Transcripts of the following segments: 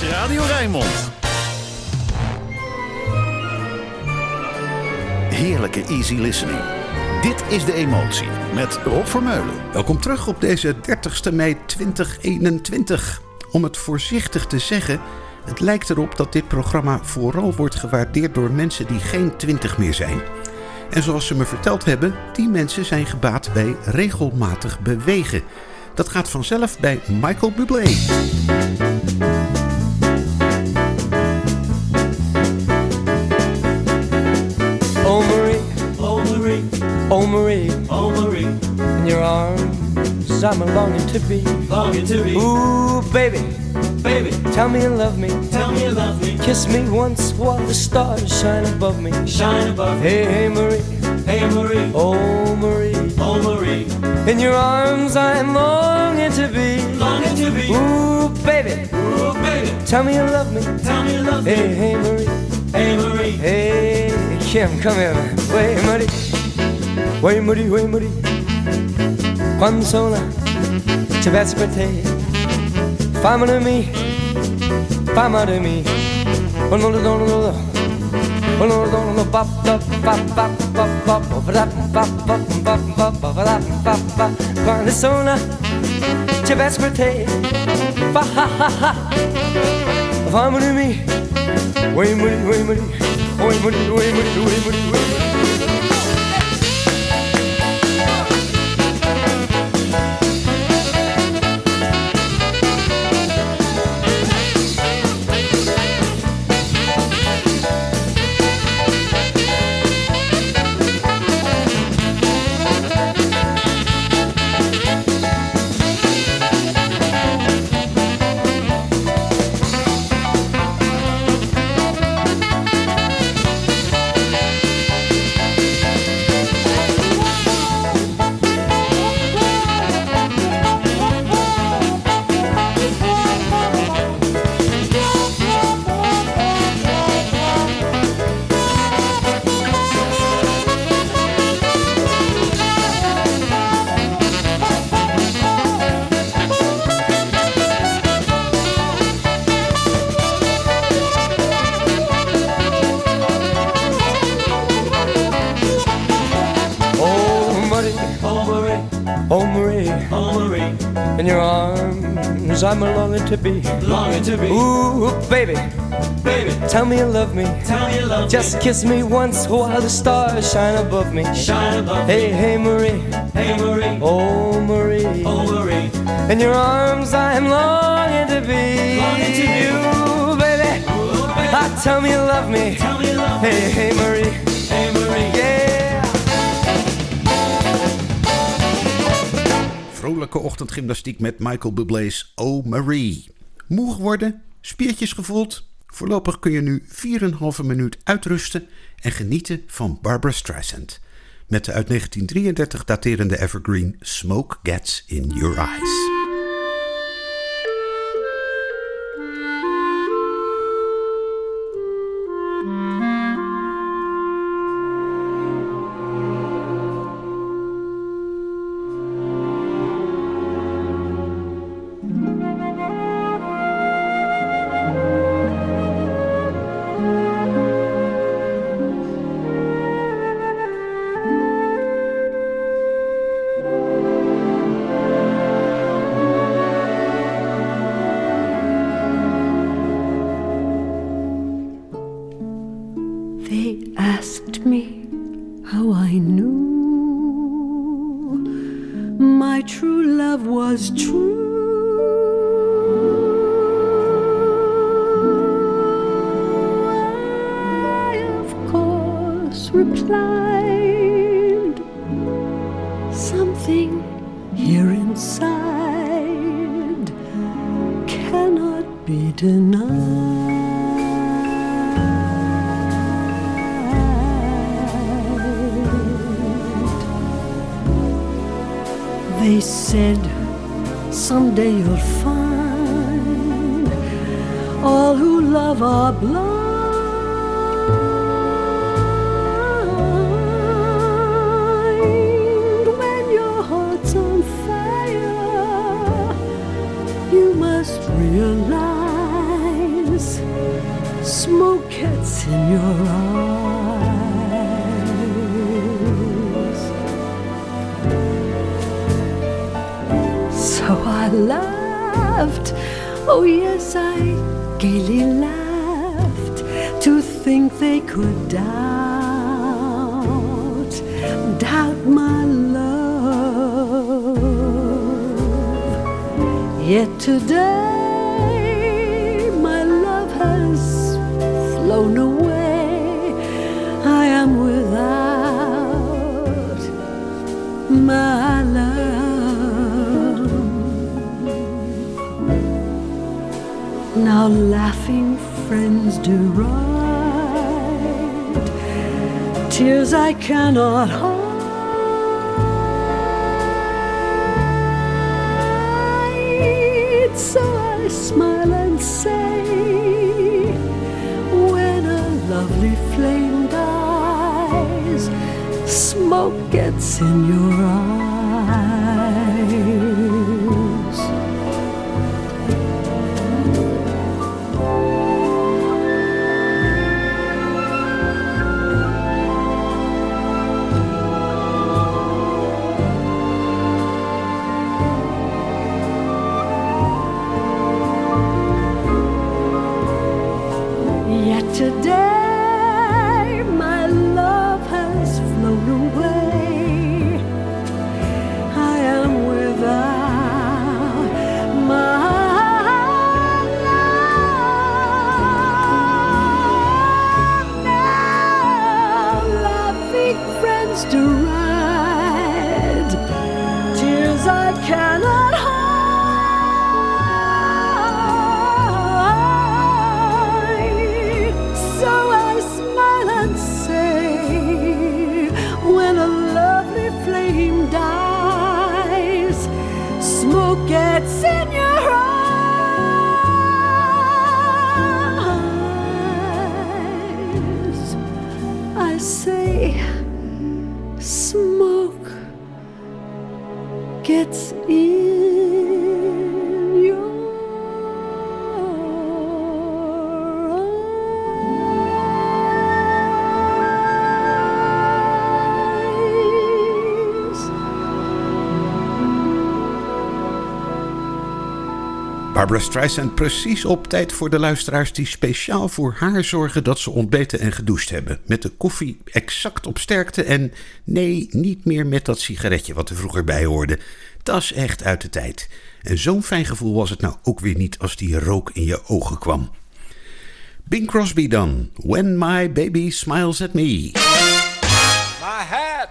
is Radio Rijnmond. Heerlijke easy listening. Dit is De Emotie met Rob Vermeulen. Welkom terug op deze 30 mei 2021. Om het voorzichtig te zeggen, het lijkt erop dat dit programma vooral wordt gewaardeerd door mensen die geen 20 meer zijn. En zoals ze me verteld hebben, die mensen zijn gebaat bij regelmatig bewegen. Dat gaat vanzelf bij Michael Bublé. I'm longing to be, longing to be. Ooh baby, baby, tell me you love me, tell me you love me. Kiss me once while the stars shine above me, shine above. Hey hey Marie, hey Marie, oh Marie, oh Marie, in your arms I'm longing to be, longing to be. Ooh baby, ooh baby, tell me you love me, tell me you love me. Hey hey Marie, hey Marie, hey Kim, come here. Way Marie, way Marie, way Marie. Quando sola tivesse per te, me, fama di me. Oh no no no no no. Oh no no no pop pop pop pop pop pop pop pop pop pop pop pop Quando sola tivesse per te, fa ha ha ha. Fama di me, way Marie, way Marie. Way Marie, way Marie, way love me, tell me you love Just kiss me once while the stars shine above me, shine above hey, me. Hey, Marie, hey Marie, oh Marie, oh Marie. In your arms I'm longing to be, longing to be. Ooh, baby, Ooh, baby. Ah, tell me you love me, tell me you love me. Hey, hey Marie, hey Marie, yeah. Vrolijke ochtendgymnastiek met Michael Bublé's Oh Marie. Moe geworden? Spiertjes gevoeld? Voorlopig kun je nu 4,5 minuut uitrusten en genieten van Barbara Streisand. Met de uit 1933 daterende evergreen Smoke Gets in Your Eyes. Said, someday you'll find all who love are blind. When your heart's on fire, you must realize smoke gets in your eyes. Laughed, oh yes, I gaily laughed to think they could doubt, doubt my love. Yet today Now laughing friends do deride tears I cannot hide. So I smile and say, when a lovely flame dies, smoke gets in your eyes. Barbara Streisand precies op tijd voor de luisteraars die speciaal voor haar zorgen dat ze ontbeten en gedoucht hebben. Met de koffie exact op sterkte en nee, niet meer met dat sigaretje wat er vroeger bij hoorde. Dat is echt uit de tijd. En zo'n fijn gevoel was het nou ook weer niet als die rook in je ogen kwam. Bing Crosby dan. When my baby smiles at me. my hat,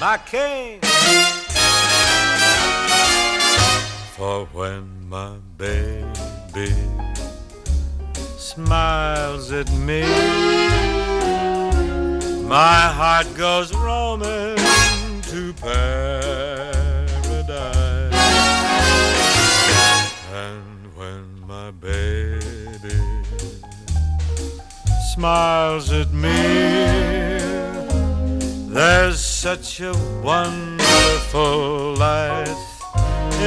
my cane. For when my baby smiles at me, my heart goes roaming to paradise. And when my baby smiles at me, there's such a wonderful light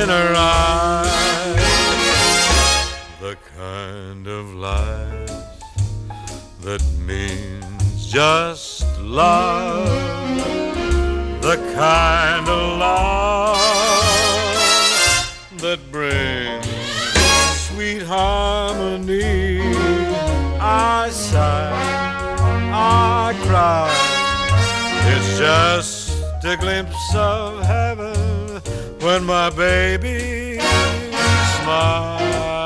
in her eyes. The kind of light that means just love. The kind of love that brings sweet harmony. I sigh, I cry. It's just a glimpse of heaven when my baby smiles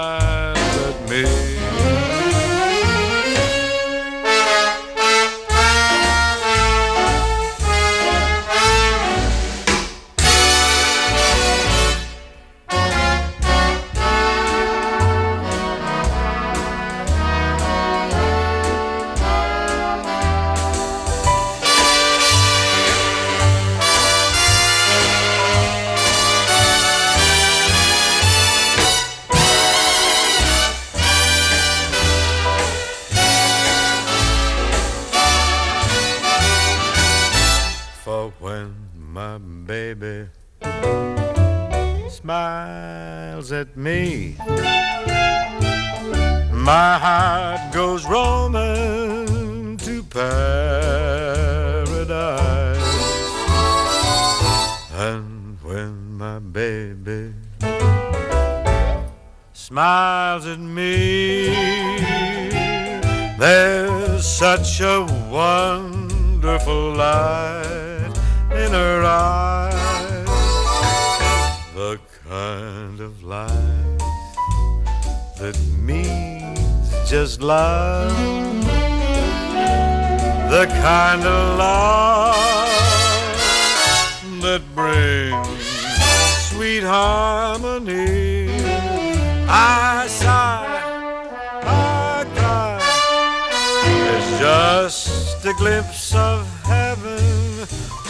glimpse of heaven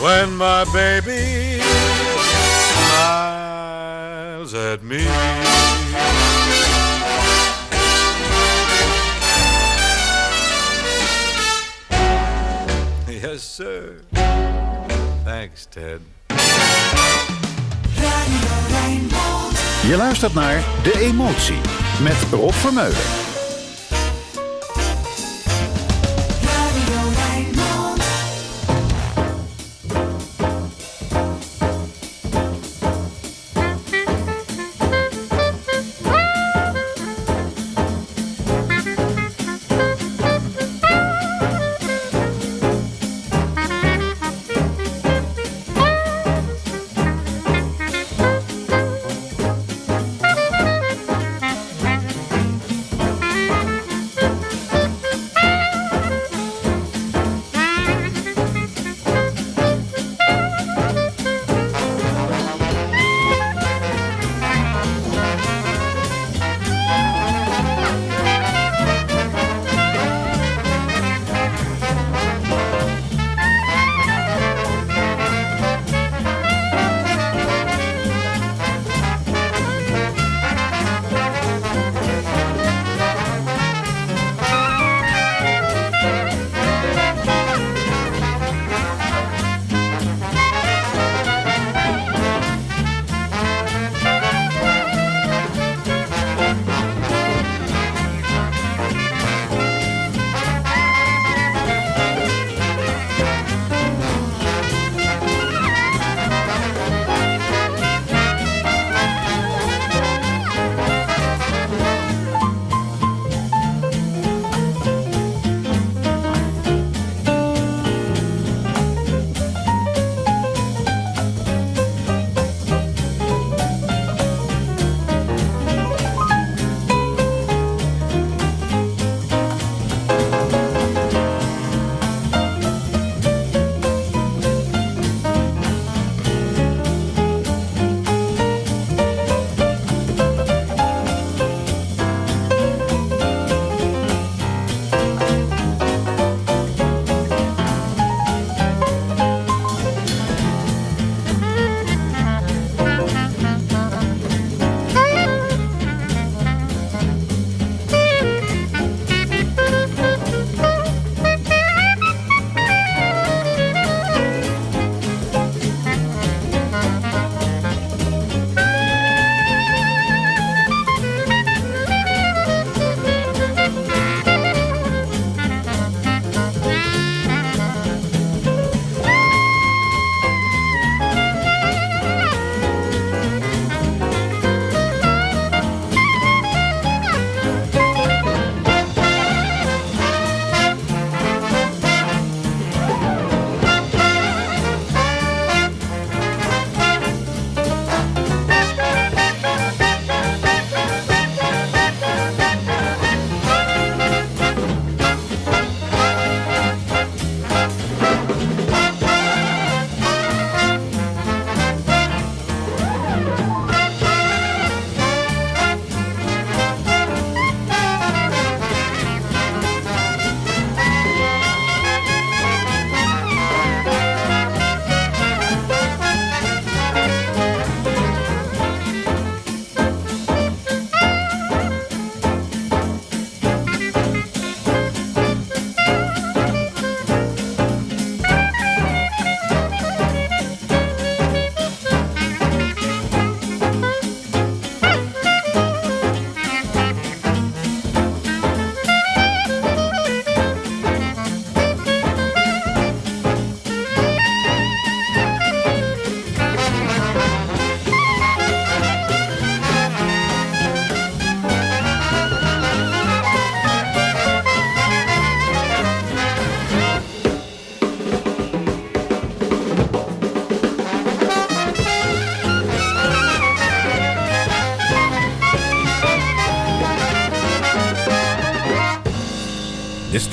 when my baby smiles at me. Yes, sir. Thanks, Ted. Je luistert naar De Emotie met Rob Vermeulen.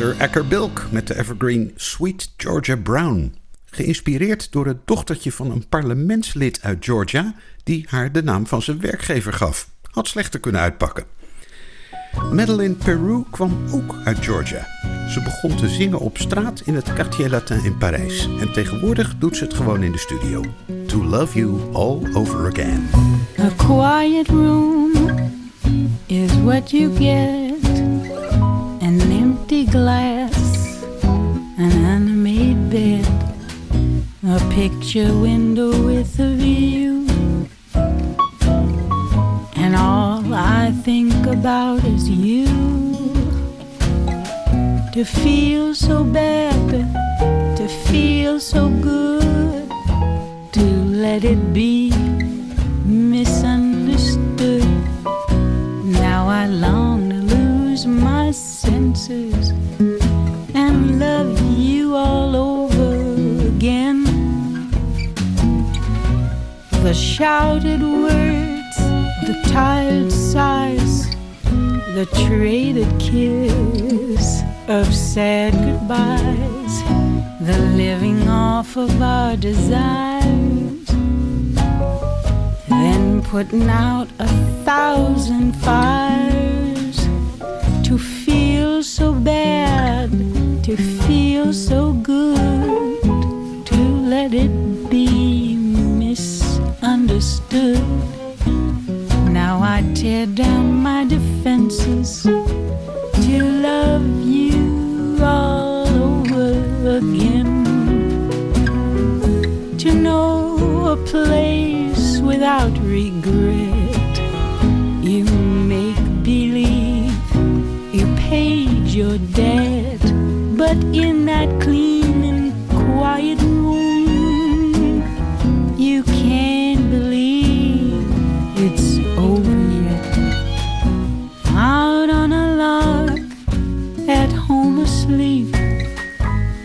Esther Acker-Bilk met de evergreen Sweet Georgia Brown. Geïnspireerd door het dochtertje van een parlementslid uit Georgia... die haar de naam van zijn werkgever gaf. Had slechter kunnen uitpakken. Madeline Peru kwam ook uit Georgia. Ze begon te zingen op straat in het Quartier Latin in Parijs. En tegenwoordig doet ze het gewoon in de studio. To Love You All Over Again. A quiet room is what you get. Glass, an unmade bed. A picture window with a view. And all I think about is you. To feel so bad, to feel so good, to let it be misunderstood. Now I long my senses and love you all over again. The shouted words, the tired sighs, the traded kiss of sad goodbyes, the living off of our desires, then putting out a thousand fires to feel so good, to let it be misunderstood. Now I tear down my defenses to love you all over again. To know a place without regret. But in that clean and quiet room, you can't believe it's over yet. Out on a log, at home asleep,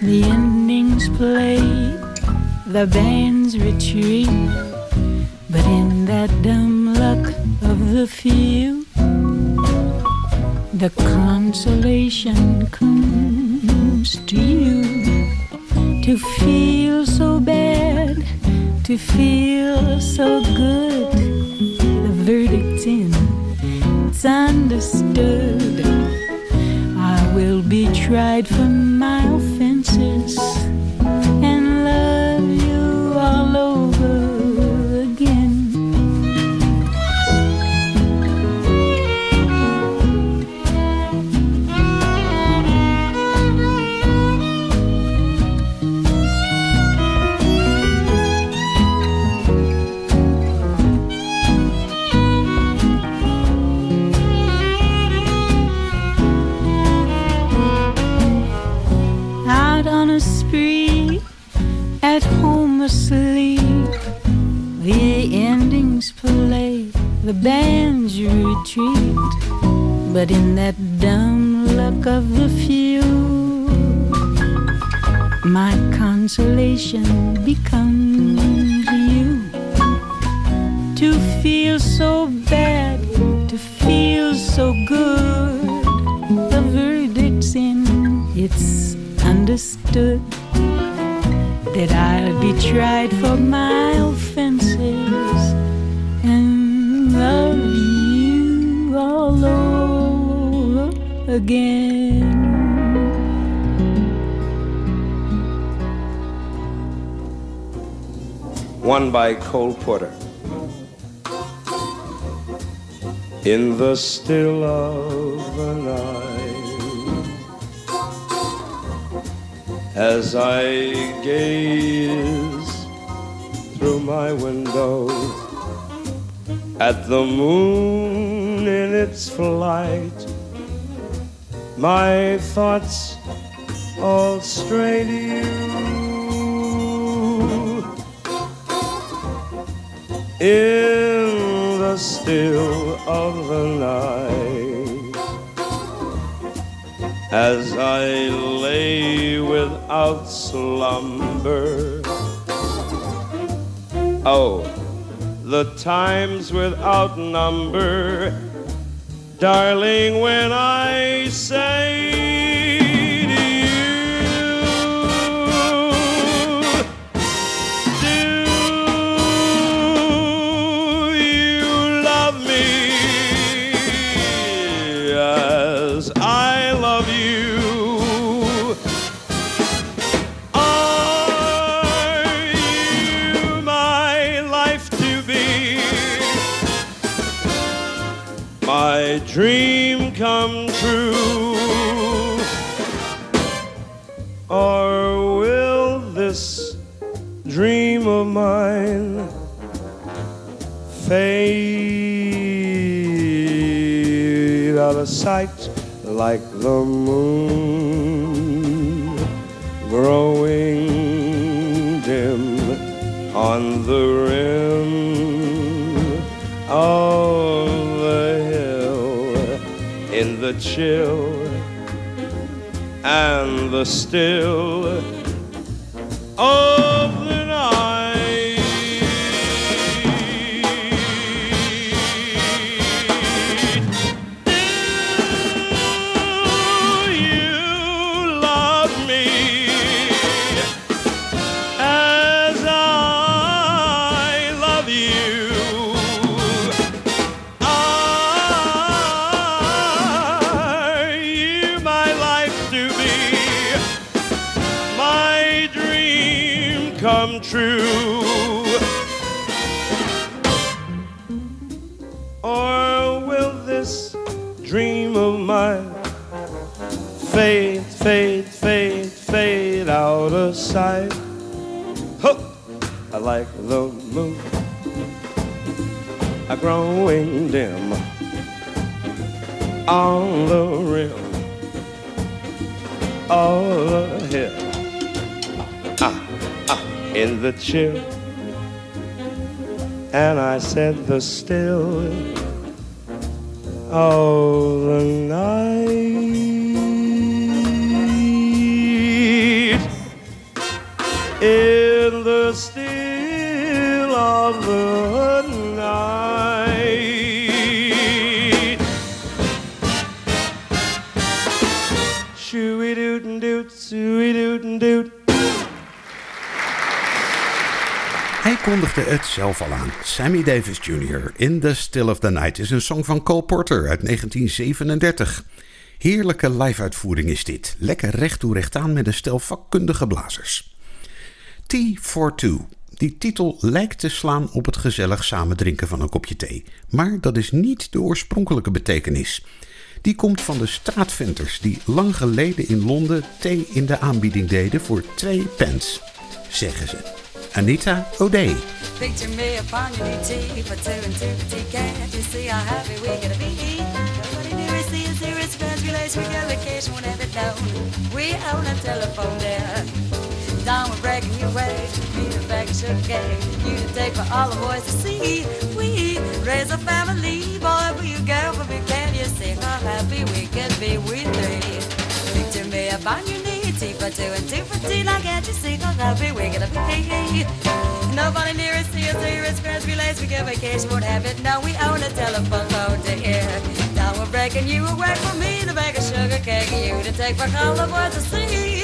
the endings play, the bands retreat. But in that dumb luck of the few, the consolation comes to you to feel so bad, to feel so good. The verdict's in, it's understood. I will be tried for my offenses bands retreat. But in that dumb luck of the few, my consolation becomes you. To feel so bad, to feel so good. The verdict's in, it's understood that I'll be tried for my again. One by Cole Porter. In the still of the night, as I gaze through my window at the moon in its flight, my thoughts all stray to you. in the still of the night as I lay without slumber. Oh, the times without number, darling, when I say out of sight like the moon growing dim on the rim of the hill. In the chill and the still of on the rim of the hill. Ah, ah, in the chill. And I said the still of kondigde het zelf al aan. Sammy Davis Jr. In the Still of the Night is een song van Cole Porter uit 1937. Heerlijke live-uitvoering is dit. Lekker recht toe recht aan met een stel vakkundige blazers. T for Two. Die titel lijkt te slaan op het gezellig samen drinken van een kopje thee. Maar dat is niet de oorspronkelijke betekenis. Die komt van de straatventers die lang geleden in Londen thee in de aanbieding deden voor twee pence, zeggen ze. Anita O'Day. Picture me upon your for two and two for. Can't you see how happy we're gonna be? Nobody near it's friends, relays, we. We own a telephone there. Down breaking of sugar. You take for all the boys to see. We raise a family, boy, you for me. Can you see how happy we be, we three? Picture me upon your knee, tea for two and two for two Now can't you see how happy we're gonna be? Nobody near us see us here. It's friends, relays, we go vacation, won't have it. No, we own a telephone phone to hear. Now we're breaking you away from for me to make a sugar cake. You to take for all the boys to see.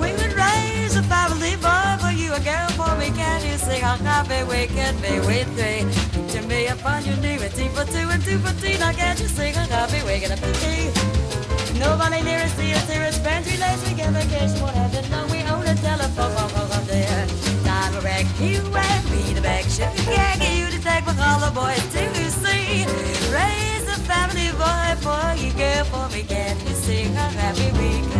We would raise a family boy for you, a girl for me. Can you see how happy we can be with three? To me upon your knee with tea for two and two for tea. Now can't you see how happy we're gonna be? Nobody near us see us here. It's friends, relays, we go vacation, won't have it. No, we own a telephone phone phone there. Time to wreck you and me to back sugar cake. You to take the boys to see. Raise a family boy for you, girl, for me. Can't you see how happy we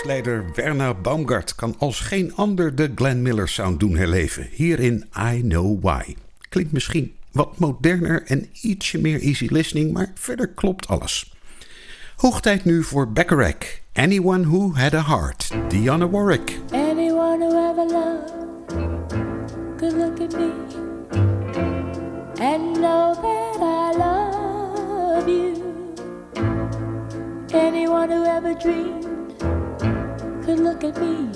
Orkestleider Werner Baumgart kan als geen ander de Glenn Miller sound doen herleven. Hier in I Know Why. Klinkt misschien wat moderner en ietsje meer easy listening, maar verder klopt alles. Hoog tijd nu voor Bacharach. Anyone Who Had a Heart. Dionne Warwick. Anyone who ever loved could look at me and know that I love you. Anyone who ever dreamed could look at me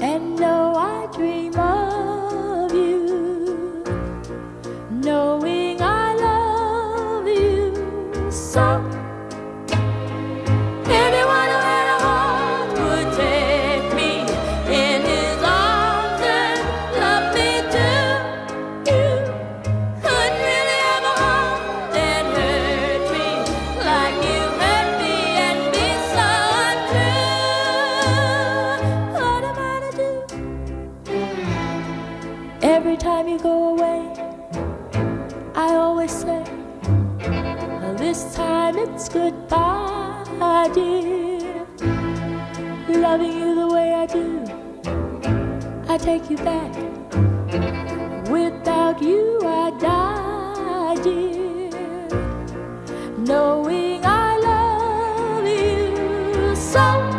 and know I dream of you. Knowing I love you so. I take you back. Without you, I die, dear. Knowing I love you so.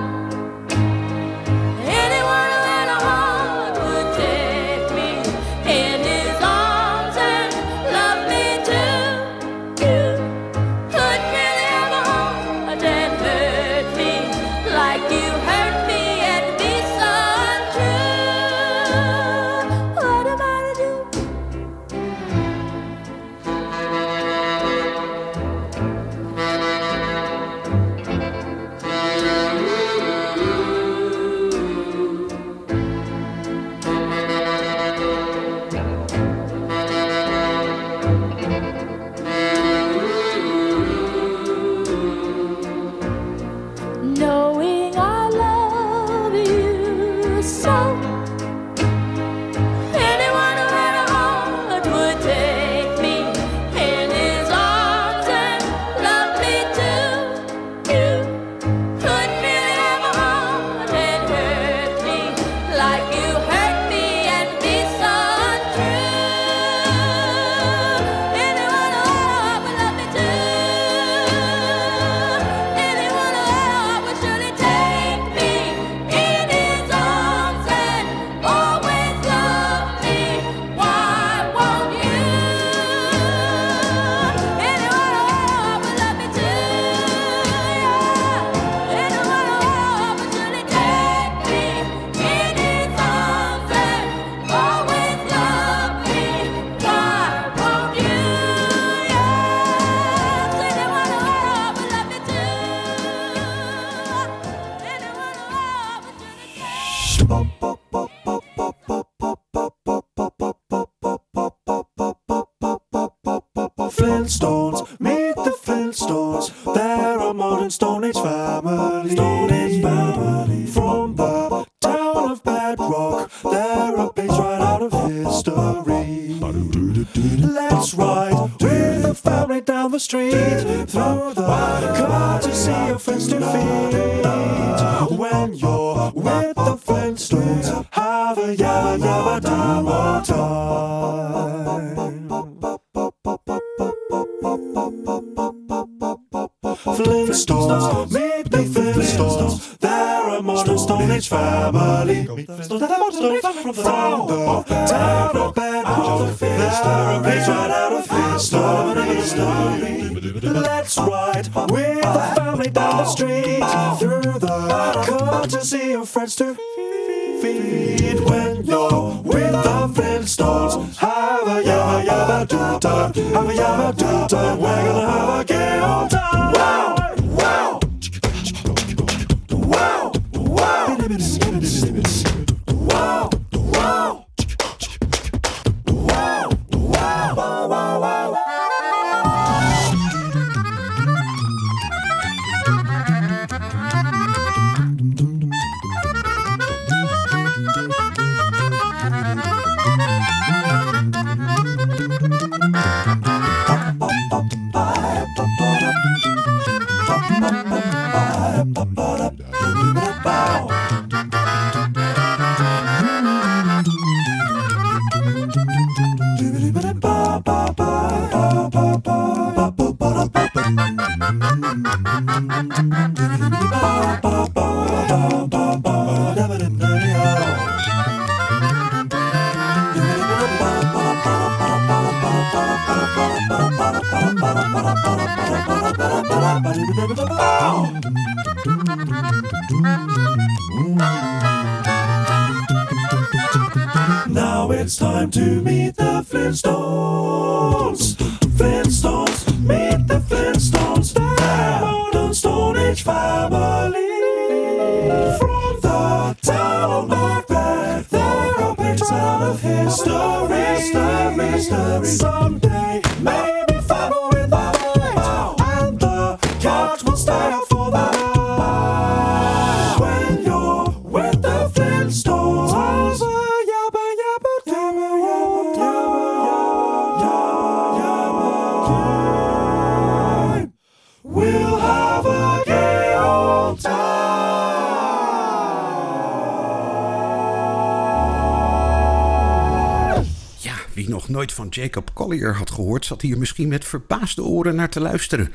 Nooit van Jacob Collier had gehoord, zat hier misschien met verbaasde oren naar te luisteren.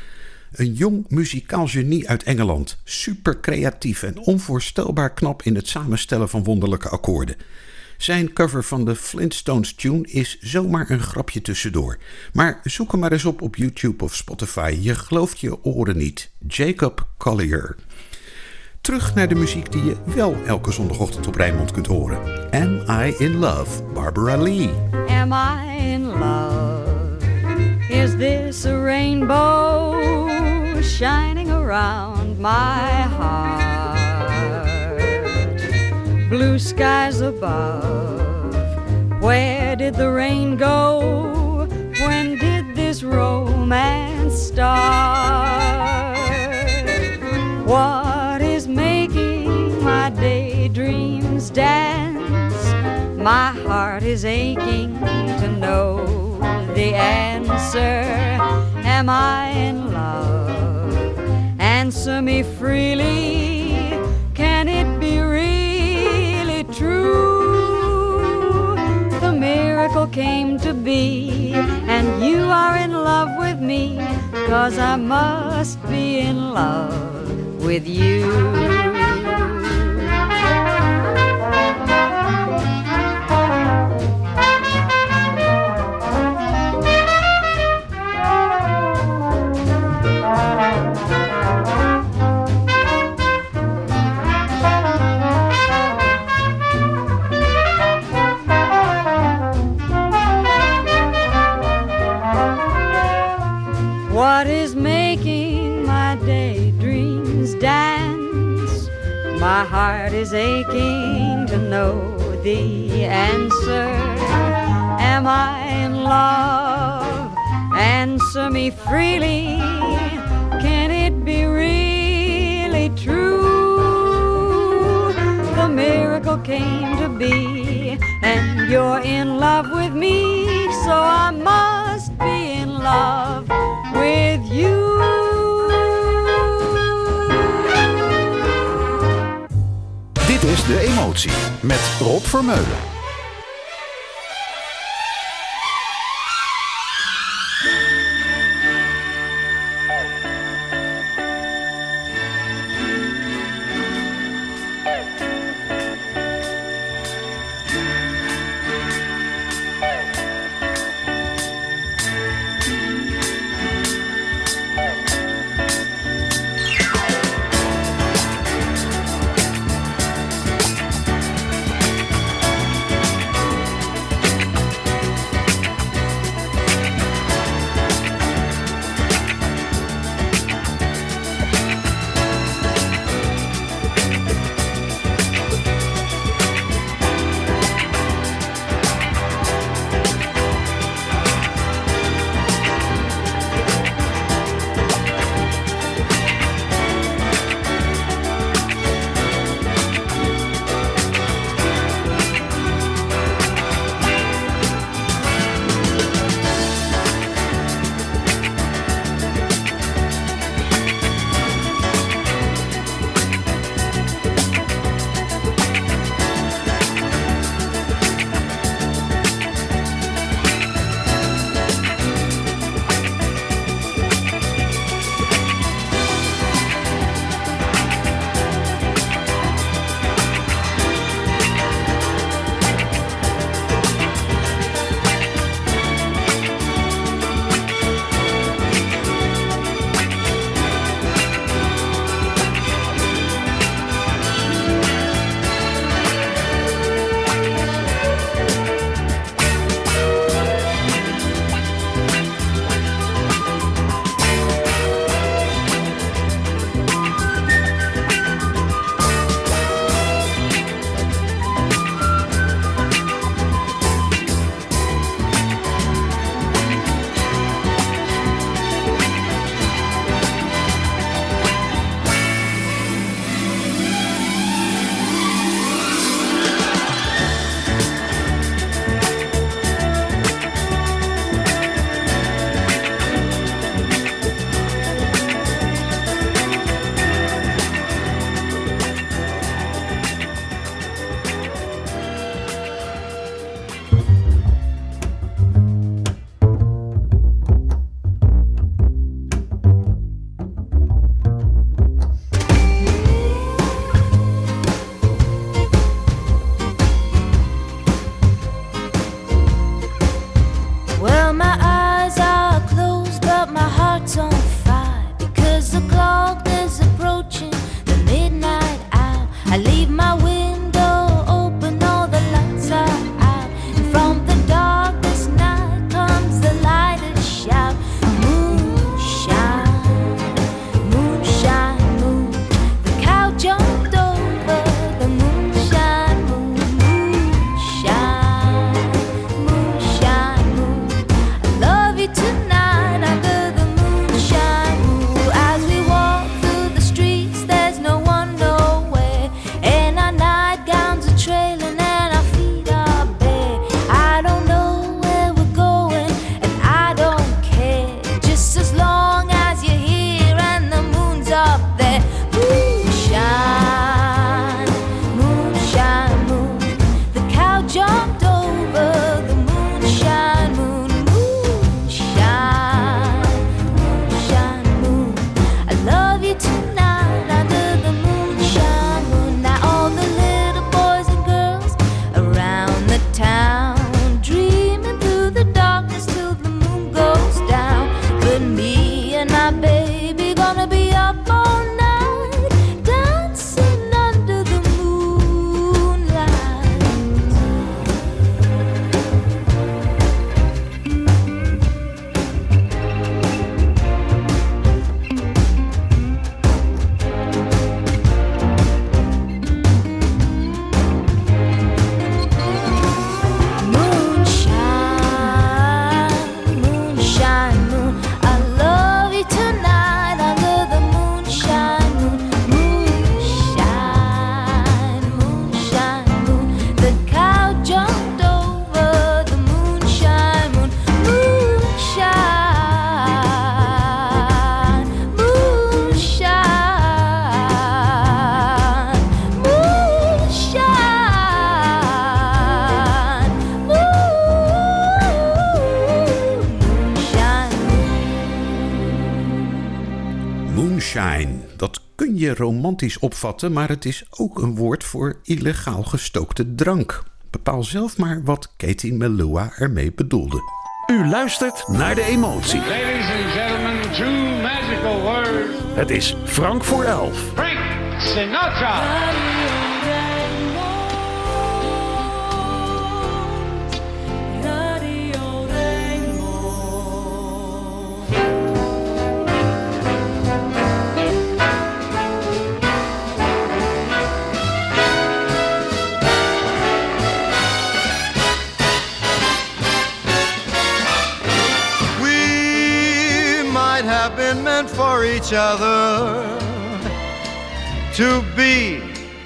Een jong muzikaal genie uit Engeland, super creatief en onvoorstelbaar knap in het samenstellen van wonderlijke akkoorden. Zijn cover van de Flintstones tune is zomaar een grapje tussendoor. Maar zoek hem maar eens op op YouTube of Spotify. Je gelooft je oren niet. Jacob Collier. Terug naar de muziek die je wel elke zondagochtend op Rijnmond kunt horen. Am I in Love, Barbara Lee. Am I in love? Is this a rainbow shining around my heart? Blue skies above. Where did the rain go? When did this romance start? What is making my daydreams dance? My heart is aching to know the answer. Am I in love? Answer me freely. Can it be really true? The miracle came to be, and you are in love with me, cause I must be in love with you. My heart is aching to know the answer. Am I in love? Answer me freely. Can it be really true? The miracle came to be, and you're in love with me, so I must be in love De Emotie met Rob Vermeulen. Je romantisch opvatten, maar het is ook een woord voor illegaal gestookte drank. Bepaal zelf maar wat Katie Melua ermee bedoelde. U luistert naar de emotie. Ladies and gentlemen, two magical words. Het is Frank voor elf. Frank Sinatra. Meant for each other to be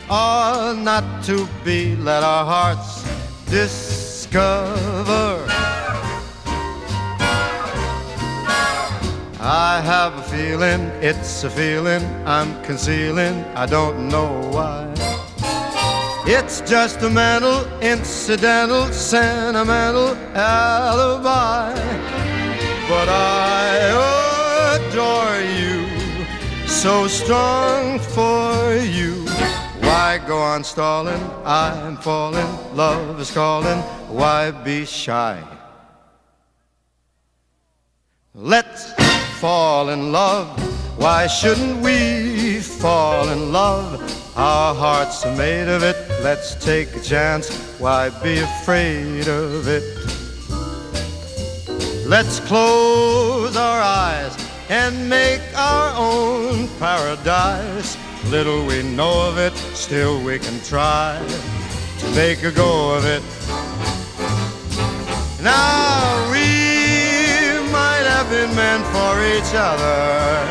or not to be. Let our hearts discover. I have a feeling, it's a feeling I'm concealing. I don't know why. It's just a mental, incidental, sentimental alibi. But I oh, adore you, so strong for you. Why go on stalling? I'm falling, love is calling. Why be shy? Let's fall in love. Why shouldn't we fall in love? Our hearts are made of it. Let's take a chance. Why be afraid of it? Let's close our eyes and make our own paradise. Little we know of it, still we can try to make a go of it. Now we might have been meant for each other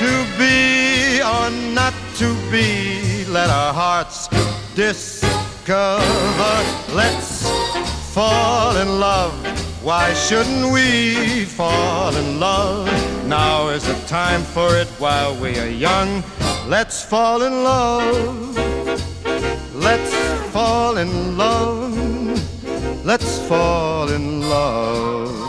to be or not to be. Let our hearts discover. Let's fall in love. Why shouldn't we fall in love? Now is the time for it while we are young. Let's fall in love. Let's fall in love. Let's fall in love.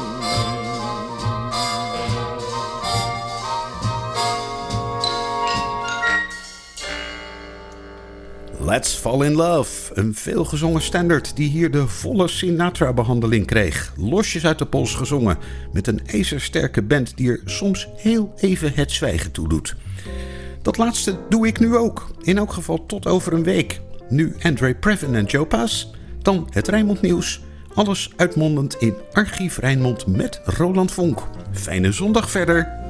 Let's Fall in Love, een veelgezongen standaard die hier de volle Sinatra-behandeling kreeg. Losjes uit de pols gezongen, met een ijzersterke band die er soms heel even het zwijgen toe doet. Dat laatste doe ik nu ook, in elk geval tot over een week. Nu Andre Previn en Joe Pass, dan het Rijnmond Nieuws. Alles uitmondend in Archief Rijnmond met Roland Vonk. Fijne zondag verder.